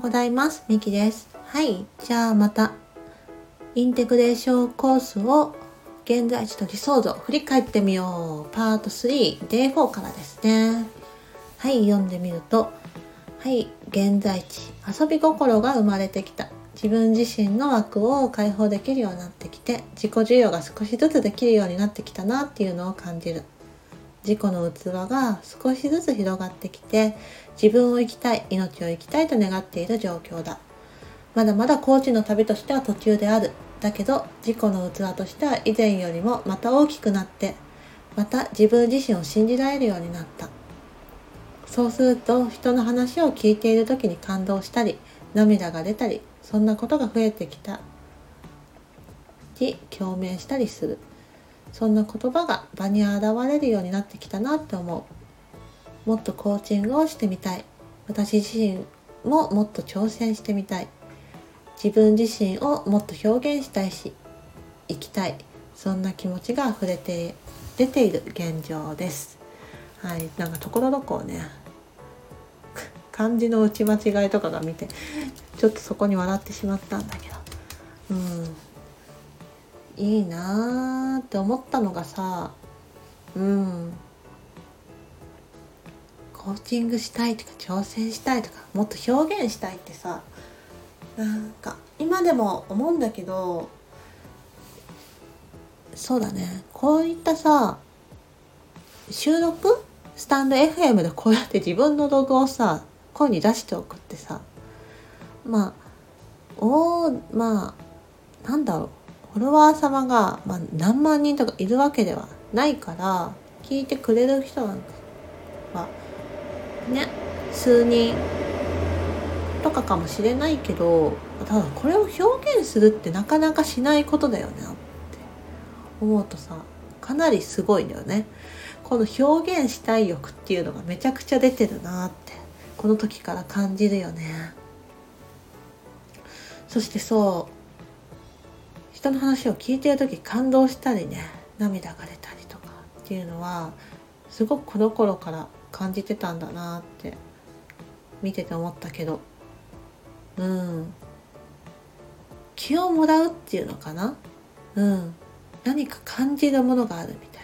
ございます。ミキです。はい。じゃあまた、インテグレーションコースを現在地と理想像振り返ってみよう。パート3、デー4からですね。はい。読んでみると、はい。現在地、遊び心が生まれてきた。自分自身の枠を解放できるようになってきて、自己授与が少しずつできるようになってきたなっていうのを感じる。自己の器が少しずつ広がってきて自分を生きたい命を生きたいと願っている状況だ。まだまだ高知の旅としては途中である。だけど自己の器としては以前よりもまた大きくなってまた自分自身を信じられるようになった。そうすると人の話を聞いている時に感動したり涙が出たりそんなことが増えてきた。り共鳴したりする。そんな言葉が場に現れるようになってきたなって思う。もっとコーチングをしてみたい。私自身ももっと挑戦してみたい。自分自身をもっと表現したいし生きたい。そんな気持ちが溢れて出ている現状です。はい。なんかところどころね漢字の打ち間違いとかが見てちょっとそこに笑ってしまったんだけど。うん。いいなあって思ったのがさうん。コーチングしたいとか挑戦したいとかもっと表現したいってさなんか今でも思うんだけどそうだね。こういったさ収録？スタンド FM でこうやって自分の動画をさ声に出しておくってさまあおまあなんだろう。フォロワー様が、まあ、何万人とかいるわけではないから聞いてくれる人なんかはね数人とかかもしれないけどただこれを表現するってなかなかしないことだよねって思うとさかなりすごいんだよね。この表現したい欲っていうのがめちゃくちゃ出てるなってこの時から感じるよね。そしてそう人の話を聞いてる時感動したりね涙が出たりとかっていうのはすごくこの頃から感じてたんだなって見てて思ったけど。うん。気をもらうっていうのかな？うん。何か感じるものがあるみたい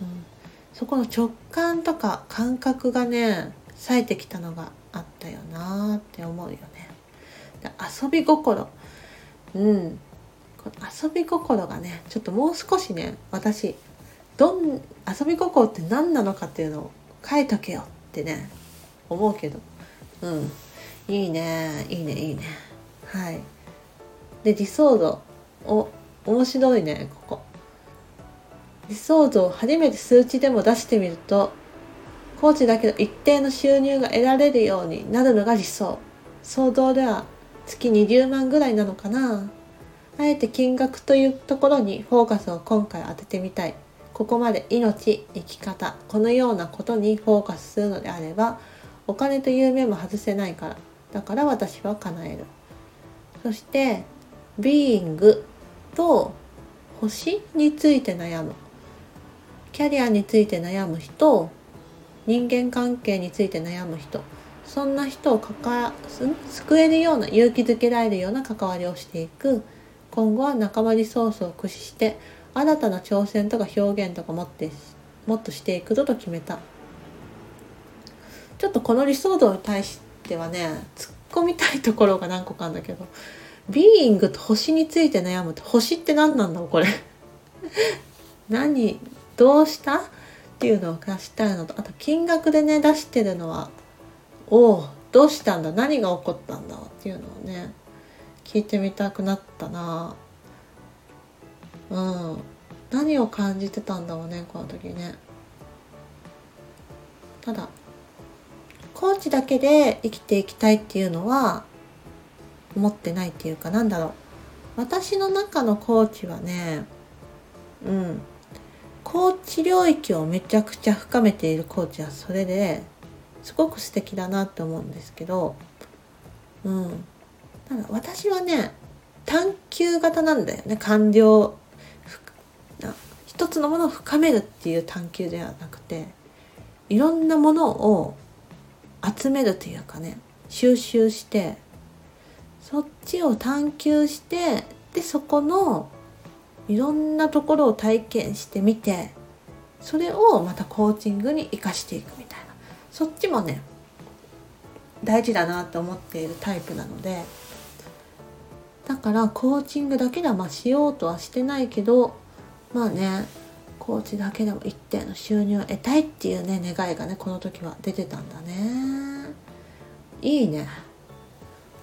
な、うん、そこの直感とか感覚がね冴えてきたのがあったよなって思うよね。遊び心。うん。遊び心がねちょっともう少しね私どん遊び心って何なのかっていうのを書いとけよってね思うけど。うん。いいね。いいね。いいね。はい。で理想像お面白いねここ。理想像を初めて数値でも出してみるとコーチだけど一定の収入が得られるようになるのが理想。想像では月20万ぐらいなのかな。あえて金額というところにフォーカスを今回当ててみたい。ここまで命生き方このようなことにフォーカスするのであればお金という面も外せないから。だから私は叶える。そしてビーイングと星について悩む。キャリアについて悩む人人間関係について悩む人。そんな人を関救えるような勇気づけられるような関わりをしていく。今後は仲間リソースを駆使して新たな挑戦とか表現とかもってもっとしていくぞと決めた。ちょっとこの理想像に対してはね突っ込みたいところが何個かあるんだけどビーイングと星について悩むと星って何なんだろうこれ。何どうした？っていうのを出したいのとあと金額でね出してるのはおおどうしたんだ？何が起こったんだ？っていうのをね聞いてみたくなったな。うん。何を感じてたんだろうねこの時ね。ただコーチだけで生きていきたいっていうのは思ってないっていうかなんだろう。私の中のコーチはねうん。コーチ領域をめちゃくちゃ深めているコーチはそれですごく素敵だなって思うんですけどうん。ただ私はね探求型なんだよね。完了一つのものを深めるっていう探求ではなくていろんなものを集めるというかね収集してそっちを探求してでそこのいろんなところを体験してみてそれをまたコーチングに生かしていくみたいな。そっちもね大事だなと思っているタイプなのでだからコーチングだけではまあしようとはしてないけどまあねコーチだけでも一定の収入を得たいっていうね願いがねこの時は出てたんだね。いいね。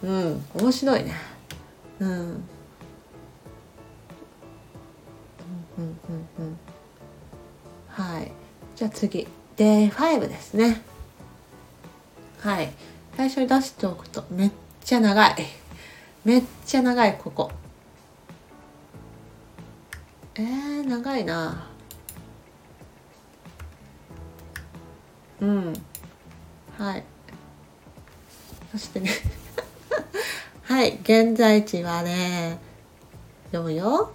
うん面白いね。うん。うんうんうんうん。はい。じゃあ次。Day5 ですね。はい。最初に出しておくとめっちゃ長い。めっちゃ長いここ。えー、長いな。うん。はい。そしてね。はい。現在地はね読むよ。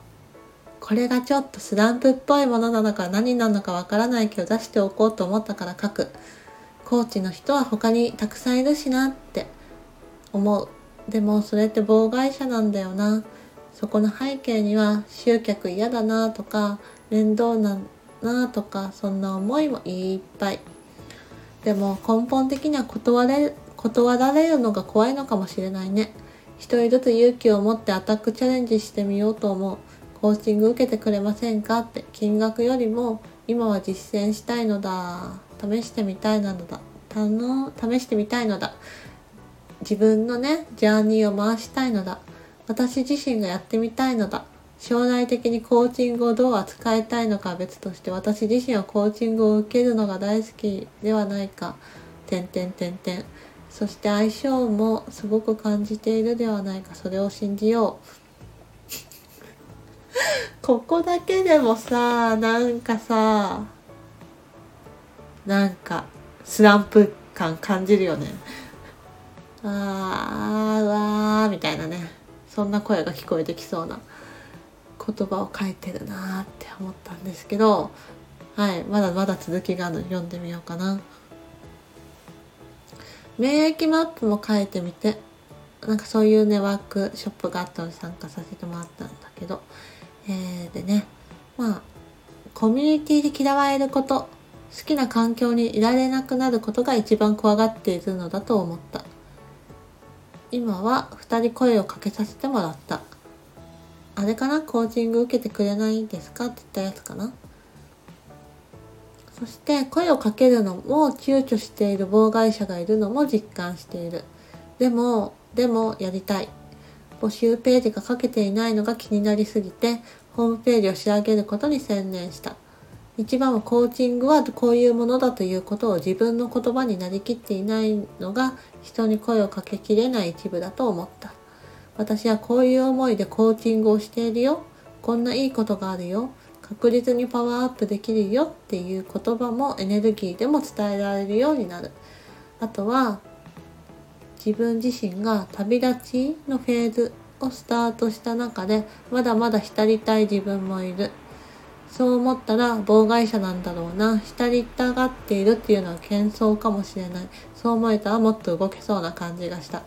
これがちょっとスランプっぽいものなのか何なのかわからないけど出しておこうと思ったから書く。コーチの人は他にたくさんいるしなって思う。でもそれって妨害者なんだよな。そこの背景には集客嫌だなとか面倒だなとかそんな思いもいっぱい。でも根本的には断れ断られるのが怖いのかもしれないね。一人ずつ勇気を持ってアタックチャレンジしてみようと思う。コーチング受けてくれませんかって。金額よりも今は実践したいのだ。試してみたいなのだ。たの試してみたいのだ。自分のねジャーニーを回したいのだ。私自身がやってみたいのだ。将来的にコーチングをどう扱いたいのか別として私自身はコーチングを受けるのが大好きではないか。点点点点そして相性もすごく感じているではないか。それを信じよう。ここだけでもさなんかさなんかスランプ感感じるよね。あーうわーみたいなね。そんな声が聞こえてきそうな言葉を書いてるなーって思ったんですけどはいまだまだ続きがあるので読んでみようかな。免疫マップも書いてみてなんかそういうねワークショップがあったので参加させてもらったんだけどえー、でねまあコミュニティで嫌われること好きな環境にいられなくなることが一番怖がっているのだと思った。今は2人声をかけさせてもらった。あれかな？コーチング受けてくれないんですか？って言ったやつかな？そして声をかけるのも躊躇している妨害者がいるのも実感している。でもでもやりたい。募集ページが書けていないのが気になりすぎて、ホームページを仕上げることに専念した。一番はコーチングはこういうものだということを自分の言葉になりきっていないのが人に声をかけきれない一部だと思った。私はこういう思いでコーチングをしているよ。こんないいことがあるよ。確実にパワーアップできるよっていう言葉もエネルギーでも伝えられるようになる。あとは自分自身が旅立ちのフェーズをスタートした中でまだまだ浸りたい自分もいるそう思ったら妨害者なんだろうな。浸りたがっているっていうのは喧騒かもしれない。そう思えたらもっと動けそうな感じがした。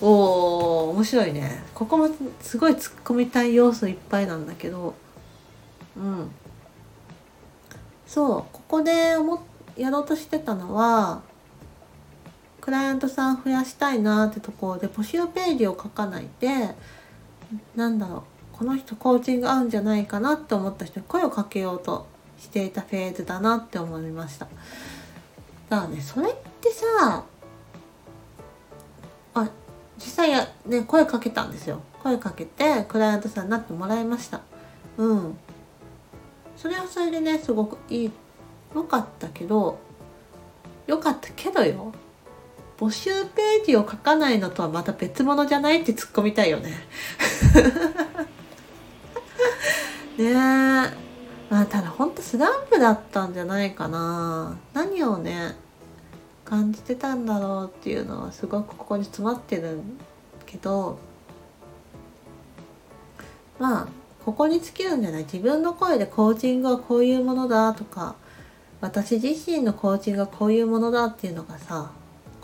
おー面白いね。ここもすごい突っ込みたい要素いっぱいなんだけど。うん。そうここで思やろうとしてたのはクライアントさん増やしたいなってとこで募集ページを書かないでなんだろう。この人コーチング合うんじゃないかなって思った人に声をかけようとしていたフェーズだなって思いました。だからねそれってさあ実際やね声かけたんですよ。声かけてクライアントさんになってもらいました。うん。それはそれでねすごくいい良かったけど良かったけどよ。募集ページを書かないのとはまた別物じゃないって突っ込みたいよね。ね。えまあただほんとスランプだったんじゃないかな。何をね感じてたんだろうっていうのはすごくここに詰まってるけど。まあここに尽きるんじゃない？自分の声でコーチングはこういうものだとか。私自身のコーチングはこういうものだっていうのがさ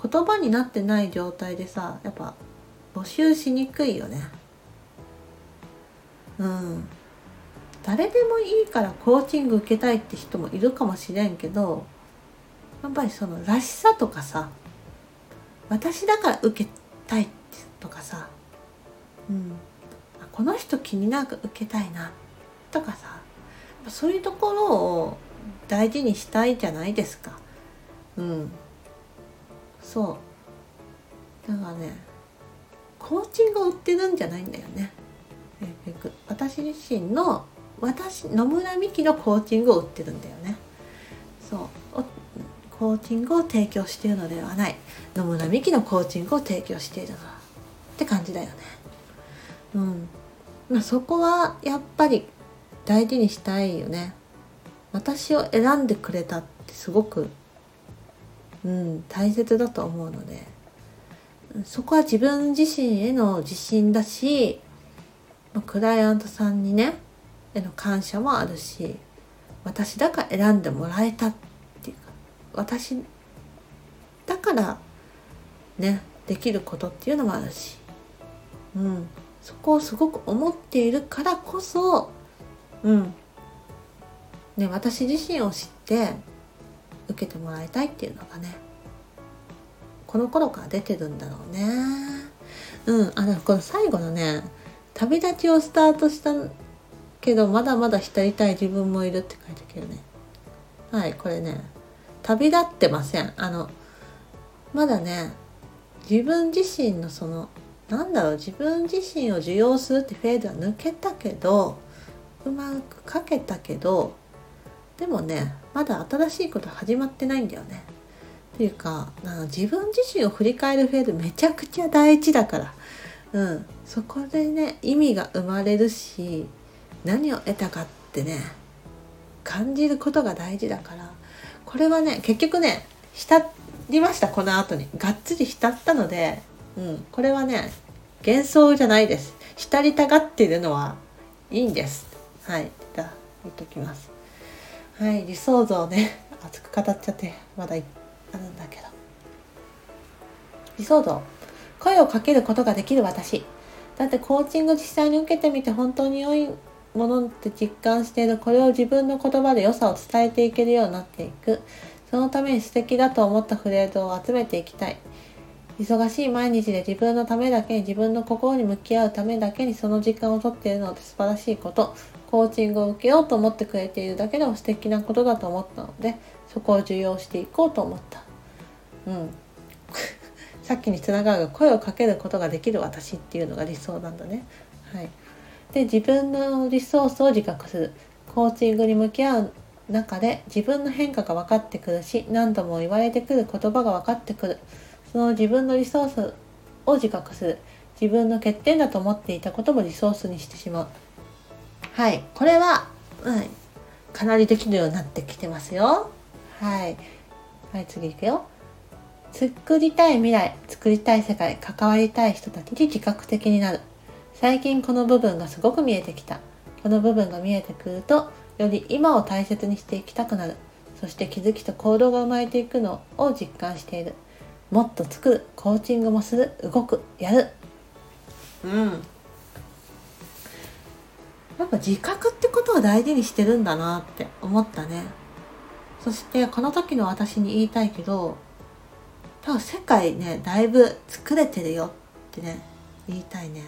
言葉になってない状態でさやっぱ募集しにくいよね。うん。誰でもいいからコーチング受けたいって人もいるかもしれんけどやっぱりそのらしさとかさ私だから受けたいとかさ、うん、この人気になく受けたいなとかさそういうところを大事にしたいじゃないですか。うん。そう。だからね、コーチングを売ってるんじゃないんだよね。私自身の私野村美希のコーチングを売ってるんだよね。そうコーチングを提供しているのではない野村美希のコーチングを提供しているのって感じだよね。うん。まあ、そこはやっぱり大事にしたいよね。私を選んでくれたってすごく、うん、大切だと思うのでそこは自分自身への自信だしクライアントさんにねへの感謝もあるし私だから選んでもらえたっていうか私だからねできることっていうのもあるし、うん、そこをすごく思っているからこそ、うんね、私自身を知って受けてもらいたいっていうのがねこの頃から出てるんだろうね。うん、あのこの最後のね旅立ちをスタートしたけどまだまだ浸りたい自分もいるって書いてあるけどね。はいこれね。旅立ってません。あのまだね自分自身のそのなんだろう自分自身を受容するってフェーズは抜けたけどうまく書けたけどでもねまだ新しいこと始まってないんだよね。っていうか自分自身を振り返るフェーズめちゃくちゃ大事だから、うん、そこでね意味が生まれるし何を得たかってね感じることが大事だからこれはね結局ね浸りましたこの後に。がっつり浸ったので、うん、これはね幻想じゃないです。浸りたがっているのはいいんです。はいじゃあ言っときます。はい理想像ね。熱く語っちゃってまだあるんだけど。理想像。声をかけることができる私。だってコーチング実際に受けてみて本当に良いものって実感しているこれを自分の言葉で良さを伝えていけるようになっていく。そのために素敵だと思ったフレーズを集めていきたい。忙しい毎日で自分のためだけに自分の心に向き合うためだけにその時間をとっているのって素晴らしいこと。コーチングを受けようと思ってくれているだけでも素敵なことだと思ったのでそこを受容していこうと思った。うん。さっきにつながる声をかけることができる私っていうのが理想なんだね。はい。で自分のリソースを自覚する。コーチングに向き合う中で自分の変化が分かってくるし何度も言われてくる言葉が分かってくる。その自分のリソースを自覚する。自分の欠点だと思っていたこともリソースにしてしまう。はい。これは、うん、かなりできるようになってきてますよ。はい。はい次いくよ。作りたい未来作りたい世界関わりたい人たちに自覚的になる。最近この部分がすごく見えてきた。この部分が見えてくるとより今を大切にしていきたくなる。そして気づきと行動が生まれていくのを実感している。もっと作るコーチングもする。動く。やる。うん。やっぱ自覚ってことを大事にしてるんだなって思ったね。そしてこの時の私に言いたいけど多分世界ねだいぶ作れてるよってね言いたいね。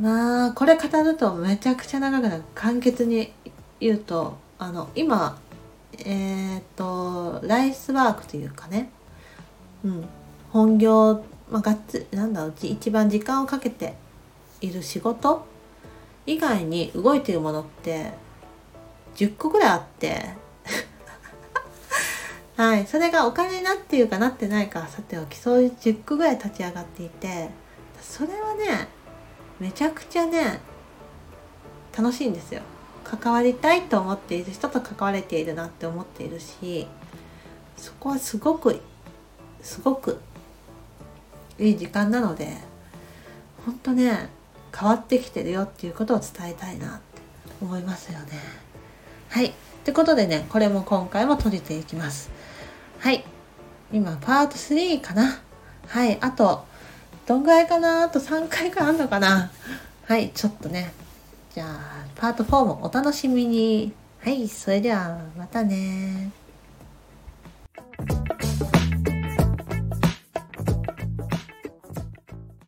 まあこれ語るとめちゃくちゃ長くなる。簡潔に言うとあの今えっ、とライスワークというかね、うん、本業、まあ、がっつなんだろう一番時間をかけている仕事。以外に動いているものって10個ぐらいあって。はい。それがお金になっているかなってないかさておきそういう10個ぐらい立ち上がっていて。それはねめちゃくちゃね楽しいんですよ。関わりたいと思っている人と関われているなって思っているしそこはすごくすごくいい時間なので本当ね変わってきてるよっていうことを伝えたいなって思いますよね。はい。ってことでねこれも今回も閉じていきます。はい。今パート3かな。はい。あとどんぐらいかな？あと3回かあんのかな？はいちょっとね。じゃあパート4もお楽しみに。はいそれではまたね。